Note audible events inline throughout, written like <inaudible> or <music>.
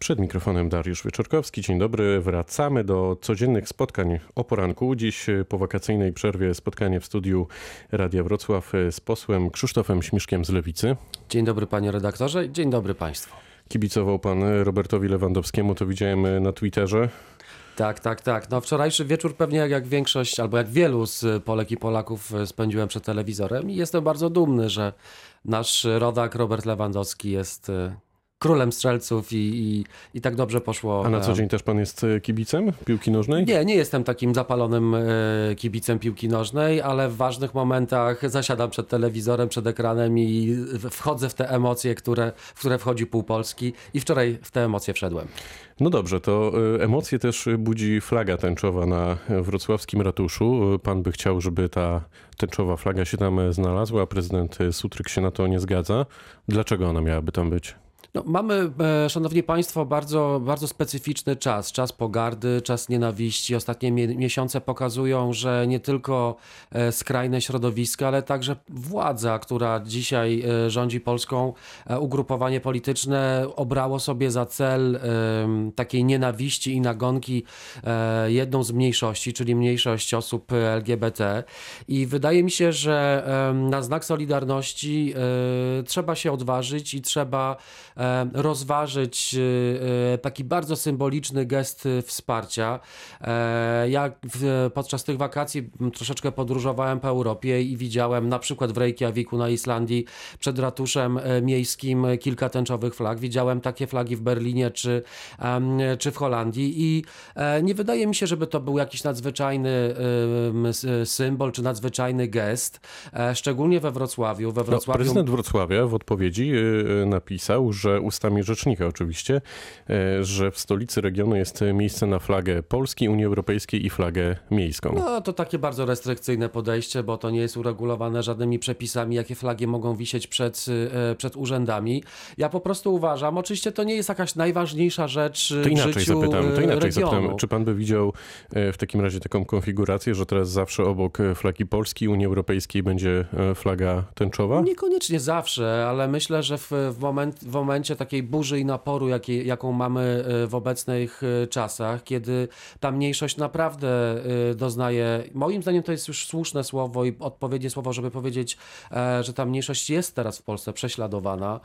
Przed mikrofonem Dariusz Wieczorkowski. Dzień dobry. Wracamy do codziennych spotkań o poranku. Dziś po wakacyjnej przerwie spotkanie w studiu Radia Wrocław z posłem Krzysztofem Śmiszkiem z Lewicy. Dzień dobry panie redaktorze, dzień dobry państwu. Kibicował pan Robertowi Lewandowskiemu, to widziałem na Twitterze. Tak, tak, tak. No wczorajszy wieczór pewnie jak większość, albo jak wielu z Polek i Polaków spędziłem przed telewizorem i jestem bardzo dumny, że nasz rodak Robert Lewandowski jest królem strzelców i, i, i tak dobrze poszło. A na co dzień też pan jest e, kibicem piłki nożnej? Nie, nie jestem takim zapalonym e, kibicem piłki nożnej, ale w ważnych momentach zasiadam przed telewizorem, przed ekranem i wchodzę w te emocje, które, w które wchodzi pół Polski i wczoraj w te emocje wszedłem. No dobrze, to e, emocje też budzi flaga tęczowa na wrocławskim ratuszu. Pan by chciał, żeby ta tęczowa flaga się tam znalazła, a prezydent Sutryk się na to nie zgadza. Dlaczego ona miałaby tam być? No, mamy, e, szanowni państwo, bardzo, bardzo specyficzny czas. Czas pogardy, czas nienawiści. Ostatnie miesiące pokazują, że nie tylko e, skrajne środowiska, ale także władza, która dzisiaj e, rządzi Polską, ugrupowanie polityczne obrało sobie za cel takiej nienawiści i nagonki jedną z mniejszości, czyli mniejszość osób LGBT. I wydaje mi się, że na znak solidarności trzeba się odważyć i trzeba rozważyć e, taki bardzo symboliczny gest wsparcia. E, ja podczas tych wakacji troszeczkę podróżowałem po Europie i widziałem na przykład w Reykjaviku na Islandii przed ratuszem miejskim kilka tęczowych flag. Widziałem takie flagi w Berlinie czy, czy w Holandii i nie wydaje mi się, żeby to był jakiś nadzwyczajny symbol czy nadzwyczajny gest, szczególnie we Wrocławiu. We no, Wrocławiu... No, prezydent Wrocławia w odpowiedzi napisał, że ustami rzecznika oczywiście, e, że w stolicy regionu jest miejsce na flagę Polski, Unii Europejskiej i flagę miejską. No to takie bardzo restrykcyjne podejście, bo to nie jest uregulowane żadnymi przepisami, jakie flagi mogą wisieć przed, e, przed urzędami. Ja po prostu uważam, oczywiście to nie jest jakaś najważniejsza rzecz to inaczej w życiu zapytam, to inaczej regionu. zapytam, czy pan by widział e, w takim razie taką konfigurację, że teraz zawsze obok flagi Polski, Unii Europejskiej będzie flaga tęczowa? Niekoniecznie zawsze, ale myślę, że w, w, moment, w momencie momencie takiej burzy i naporu, jakiej, jaką mamy e, w obecnych e, czasach, kiedy ta mniejszość naprawdę e, doznaje, moim zdaniem to jest już słuszne słowo i odpowiednie słowo, żeby powiedzieć, że ta mniejszość jest teraz w Polsce prześladowana.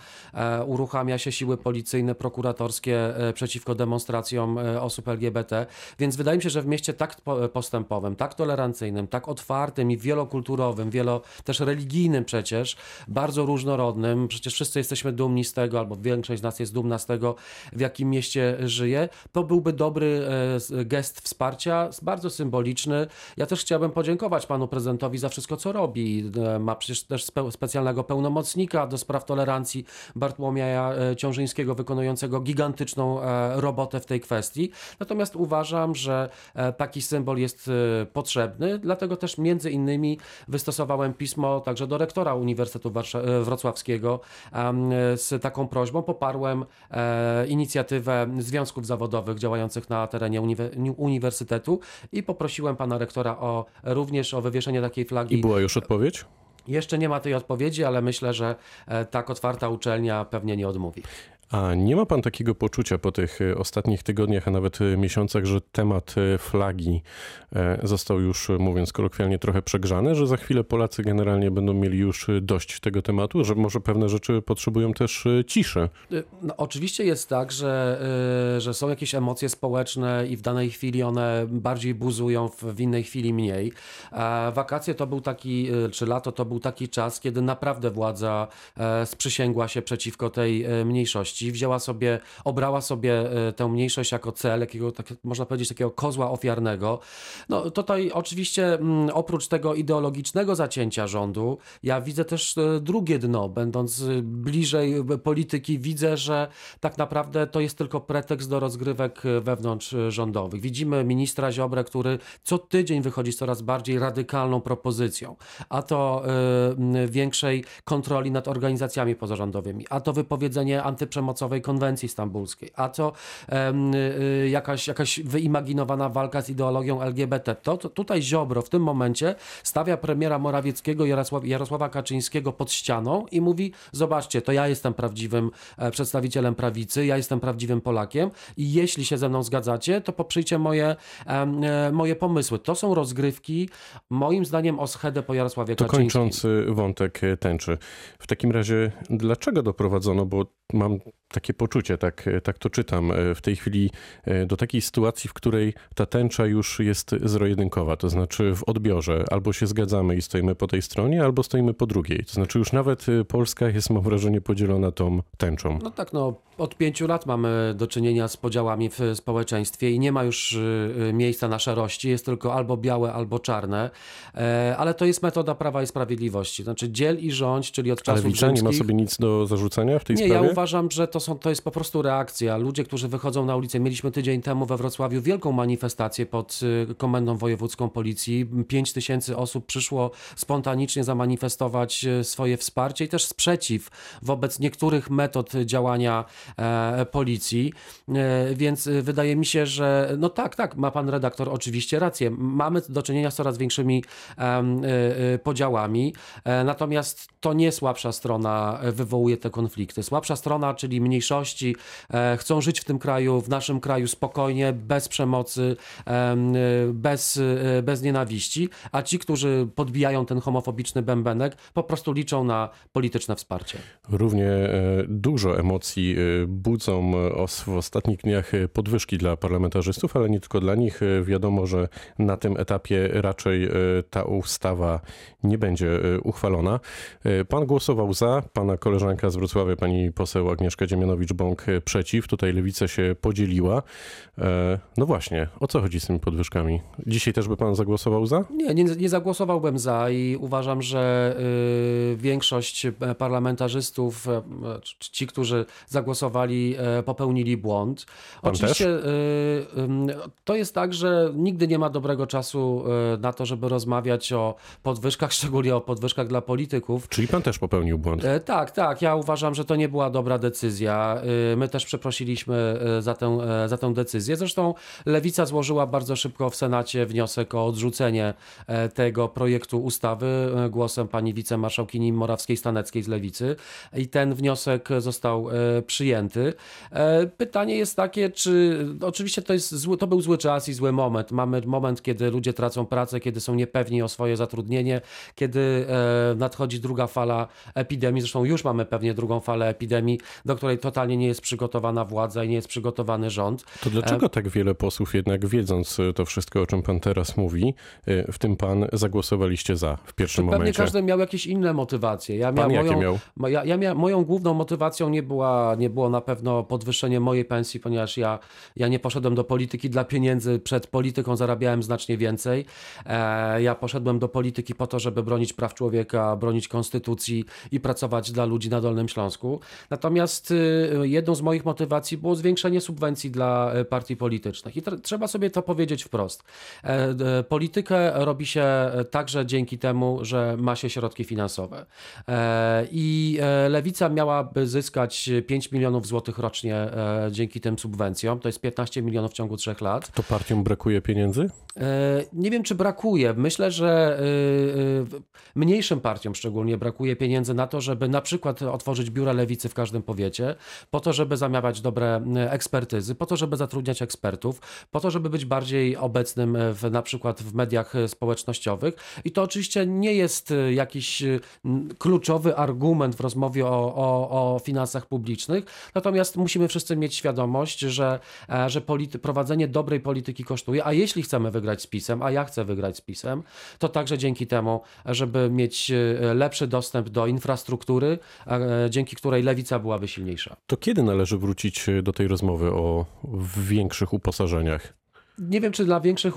Uruchamia się siły policyjne, prokuratorskie przeciwko demonstracjom osób LGBT, więc wydaje mi się, że w mieście tak postępowym, tak tolerancyjnym, tak otwartym i wielokulturowym, wielo też religijnym przecież, bardzo różnorodnym, przecież wszyscy jesteśmy dumni z tego, albo większość z nas jest dumna z tego, w jakim mieście żyje, to byłby dobry e, gest wsparcia, bardzo symboliczny. Ja też chciałbym podziękować panu prezydentowi za wszystko, co robi. E, ma przecież też spe specjalnego pełnomocnika do spraw tolerancji Bartłomieja e, Ciążyńskiego, wykonującego gigantyczną robotę w tej kwestii. Natomiast uważam, że taki symbol jest potrzebny, dlatego też między innymi wystosowałem pismo także do rektora Uniwersytetu Wrocławskiego z taką prośbą, poparłem e, inicjatywę związków zawodowych działających na terenie uniwersytetu i poprosiłem pana rektora o również o wywieszenie takiej flagi. I była już odpowiedź? Jeszcze nie ma tej odpowiedzi, ale myślę, że e, tak otwarta uczelnia pewnie nie odmówi. A nie ma pan takiego poczucia po tych e, ostatnich tygodniach, a nawet e, miesiącach, że temat e, flagi został już, mówiąc kolokwialnie, trochę przegrzany, że za chwilę Polacy generalnie będą mieli już dość tego tematu, że może pewne rzeczy potrzebują też ciszy? No, oczywiście jest tak, że, że są jakieś emocje społeczne i w danej chwili one bardziej buzują, w innej chwili mniej. A wakacje to był taki, czy lato to był taki czas, kiedy naprawdę władza sprzysięgła się przeciwko tej mniejszości mniejszości, wzięła sobie, obrała sobie e, tę mniejszość jako cel, jakiego, tak, można powiedzieć, takiego kozła ofiarnego. No tutaj oczywiście mm, oprócz tego ideologicznego zacięcia rządu, ja widzę też e, drugie dno, będąc e, bliżej polityki, widzę, że tak naprawdę to jest tylko pretekst do rozgrywek wewnątrz rządowych. Widzimy ministra Ziobrę, który co tydzień wychodzi z coraz bardziej radykalną propozycją, a to większej kontroli nad organizacjami pozarządowymi, a to wypowiedzenie antyprzemocowej bezprzemocowej konwencji stambulskiej, a co y, jakaś, jakaś wyimaginowana walka z ideologią LGBT. To, to tutaj Ziobro w tym momencie stawia premiera Morawieckiego Jarosław, Jarosława Kaczyńskiego pod ścianą i mówi: Zobaczcie, to ja jestem prawdziwym e, przedstawicielem prawicy, ja jestem prawdziwym Polakiem i jeśli się ze mną zgadzacie, to poprzyjcie moje, e, moje pomysły. To są rozgrywki, moim zdaniem, o schedę po Jarosławie to Kaczyńskim. To kończący wątek e, tęczy. W takim razie, dlaczego doprowadzono, bo mam takie poczucie, tak, tak to czytam w tej chwili, do takiej sytuacji, w której ta tęcza już jest zero-jedynkowa, to znaczy w odbiorze albo się zgadzamy i stoimy po tej stronie, albo stoimy po drugiej. To znaczy już nawet Polska jest, mam wrażenie, podzielona tą tęczą. No tak, no od pięciu lat mamy do czynienia z podziałami w społeczeństwie i nie ma już miejsca na szarości, jest tylko albo białe, albo czarne, e, ale to jest metoda Prawa i Sprawiedliwości. Znaczy dziel i rządź, czyli od czasów Ale nie ma sobie nic do zarzucenia w tej nie, sprawie? Nie, ja uważam, że to, są, to jest po prostu reakcja. Ludzie, którzy wychodzą na ulicę, mieliśmy tydzień temu we Wrocławiu wielką manifestację pod y, Komendą Wojewódzką Policji. Pięć tysięcy osób przyszło spontanicznie zamanifestować y, swoje wsparcie i też sprzeciw wobec niektórych metod działania E, policji, e, więc wydaje mi się, że no tak, tak, ma pan redaktor oczywiście rację. Mamy do czynienia z coraz większymi e, podziałami, natomiast to nie słabsza strona wywołuje te konflikty. Słabsza strona, czyli mniejszości, chcą żyć w tym kraju, w naszym kraju spokojnie, bez przemocy, bez, bez nienawiści, a ci, którzy podbijają ten homofobiczny bębenek, po prostu liczą na polityczne wsparcie. Równie dużo emocji budzą w ostatnich dniach podwyżki dla parlamentarzystów, ale nie tylko dla nich. Wiadomo, że na tym etapie raczej e, ta ustawa nie będzie e, uchwalona. E, pan głosował za, pana koleżanka z Wrocławia, pani poseł Agnieszka Dziemianowicz-Bąk przeciw. Tutaj lewica się podzieliła. No właśnie, o co chodzi z tymi podwyżkami? Dzisiaj też by pan zagłosował za? Nie, nie, nie zagłosowałbym za i uważam, że większość parlamentarzystów, ci, którzy zagłosowali E, popełnili błąd. Pan Oczywiście też? E, to jest tak, że nigdy nie ma dobrego czasu e, na to, żeby rozmawiać o podwyżkach, <laughs> szczególnie o podwyżkach dla polityków. Czyli pan też popełnił błąd? Tak, tak. Ja uważam, że to nie była dobra decyzja. My też przeprosiliśmy za tę, za tę decyzję. Zresztą Lewica złożyła bardzo szybko w Senacie wniosek o odrzucenie tego projektu ustawy głosem pani wicemarszałkini Morawskiej-Staneckiej z Lewicy i ten wniosek został przyjęty. E, pytanie jest takie, czy oczywiście to, jest zły, to był zły czas i zły moment. Mamy moment, kiedy ludzie tracą pracę, kiedy są niepewni o swoje zatrudnienie, kiedy e, nadchodzi druga fala epidemii. Zresztą już mamy pewnie drugą falę epidemii, do której totalnie nie jest przygotowana władza i nie jest przygotowany rząd. To dlaczego e, tak wiele posłów jednak wiedząc to wszystko, o czym pan teraz mówi, w tym pan zagłosowaliście za w pierwszym pewnie momencie? Pewnie każdy miał jakieś inne motywacje. Ja pan jakie miał? Ja, ja mia, moją główną motywacją nie, była, nie było na pewno podwyższenie mojej pensji, ponieważ ja, ja nie poszedłem do polityki dla pieniędzy. Przed polityką zarabiałem znacznie więcej. E, ja poszedłem do polityki po to, żeby bronić praw człowieka, bronić konstytucji i pracować dla ludzi na Dolnym Śląsku. Natomiast y, jedną z moich motywacji było zwiększenie subwencji dla y, partii politycznych. I trzeba sobie to powiedzieć wprost. E, politykę robi się także dzięki temu, że ma się środki finansowe. E, I lewica miałaby zyskać 5 milionów złotych rocznie e, dzięki tym subwencjom. To jest 15 milionów w ciągu trzech lat. To partiom brakuje pieniędzy? E, nie wiem, czy brakuje. Myślę, że e, mniejszym partiom szczególnie brakuje pieniędzy na to, żeby na przykład otworzyć biura lewicy w każdym powiecie, po to, żeby zamawiać dobre ekspertyzy, po to, żeby zatrudniać ekspertów, po to, żeby być bardziej obecnym w, na przykład w mediach społecznościowych. I to oczywiście nie jest jakiś kluczowy argument w rozmowie o, o, o finansach publicznych, natomiast musimy wszyscy mieć świadomość, że, e, że polity, prowadzenie dobrej polityki kosztuje, a jeśli chcemy wygrać z PiSem, a ja chcę wygrać z PiSem, to także dzięki temu, żeby mieć e, lepszy dostęp do infrastruktury, e, dzięki której lewica byłaby silniejsza. To kiedy należy wrócić do tej rozmowy o większych uposażeniach? Nie wiem, czy dla większych,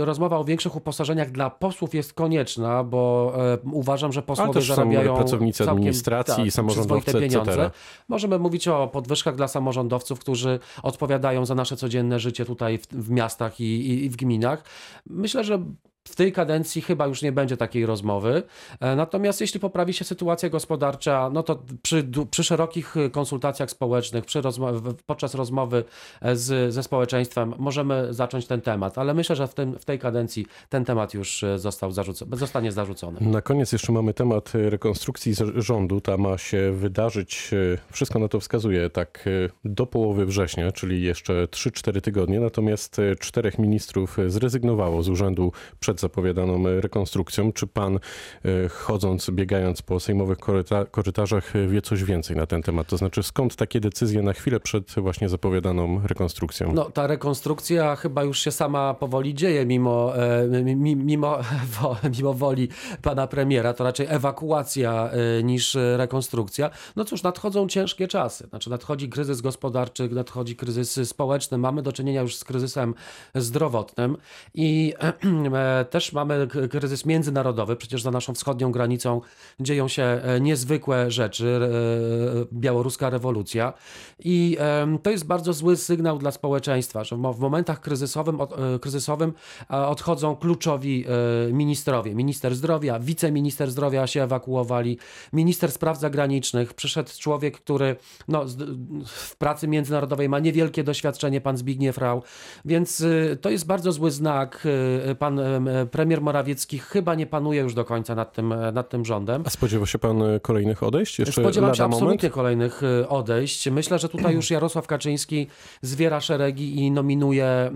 rozmowa o większych uposażeniach dla posłów jest konieczna, bo e, uważam, że posłowie Ale też zarabiają pracownicy całkiem, administracji tak, i samorządowcy, pieniądze. Etc. Możemy mówić o podwyżkach dla samorządowców, którzy odpowiadają za nasze codzienne życie tutaj w, w miastach i, i, i w gminach. Myślę, że w tej kadencji chyba już nie będzie takiej rozmowy. E, natomiast jeśli poprawi się sytuacja gospodarcza, no to przy, przy szerokich konsultacjach społecznych, przy podczas rozmowy e, z, ze społeczeństwem możemy zacząć ten temat, ale myślę, że w, tym, w tej kadencji ten temat już e, został zarzucony, zostanie zarzucony. Na koniec jeszcze mamy temat rekonstrukcji rządu. Ta ma się wydarzyć, wszystko na to wskazuje, tak do połowy września, czyli jeszcze 3-4 tygodnie. Natomiast czterech ministrów zrezygnowało z urzędu przed zapowiadaną rekonstrukcją. Czy pan e, chodząc, biegając po sejmowych korytarzach wie coś więcej na ten temat? To znaczy skąd takie decyzje na chwilę przed właśnie zapowiadaną rekonstrukcją? No ta rekonstrukcja chyba już się sama powoli dzieje mimo, e, mimo, <laughs> mimo woli pana premiera. To raczej ewakuacja e, niż rekonstrukcja. No cóż, nadchodzą ciężkie czasy. Znaczy nadchodzi kryzys gospodarczy, nadchodzi kryzys społeczny. Mamy do czynienia już z kryzysem zdrowotnym i <clears throat> też mamy kryzys międzynarodowy, przecież za naszą wschodnią granicą dzieją się e, niezwykłe rzeczy, e, białoruska rewolucja. I to jest bardzo zły sygnał dla społeczeństwa, że w momentach kryzysowym, e, kryzysowym odchodzą kluczowi ministrowie, minister zdrowia, wiceminister zdrowia się ewakuowali, minister spraw zagranicznych, przyszedł człowiek, który no, w pracy międzynarodowej ma niewielkie doświadczenie, pan Zbigniew Rau, więc to jest bardzo zły znak. Pan premier Morawiecki chyba nie panuje już do końca nad tym, nad tym rządem. A spodziewa się pan kolejnych odejść? Jeszcze Spodziewam się absolutnie moment? kolejnych odejść. Myślę, że tutaj już Jarosław Kaczyński zwiera szeregi i nominuje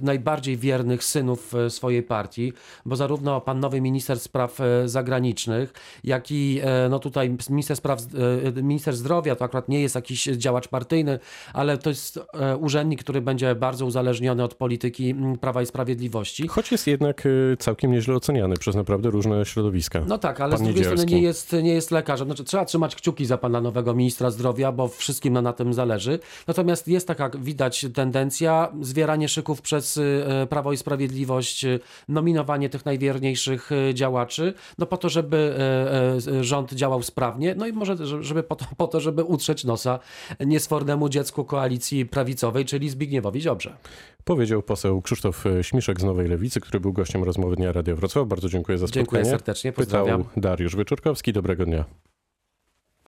najbardziej wiernych synów swojej partii, bo zarówno pan nowy minister spraw zagranicznych, jak i no tutaj minister spraw, minister zdrowia, to akurat nie jest jakiś działacz partyjny, ale to jest urzędnik, który będzie bardzo uzależniony od polityki Prawa i Sprawiedliwości. Choć jest jednak całkiem nieźle oceniany przez naprawdę różne środowiska. No tak, ale Pan z drugiej strony nie jest, nie jest lekarzem. Znaczy, trzeba trzymać kciuki za pana nowego ministra zdrowia, bo wszystkim na, na tym zależy. Natomiast jest taka, widać tendencja, zwieranie szyków przez y, Prawo i Sprawiedliwość, y, nominowanie tych najwierniejszych y, działaczy, no po to, żeby rząd działał sprawnie, no i może żeby po to, po to żeby utrzeć nosa niesfornemu dziecku koalicji prawicowej, czyli Zbigniewowi Ziobrze. Powiedział poseł Krzysztof Śmiszek z Nowej Lewicy, który był gościem rozmowy Dnia Radio Wrocław. Bardzo dziękuję za spotkanie. Dziękuję serdecznie, pozdrawiam. Pytał Dariusz Wyczorkowski. Dobrego dnia.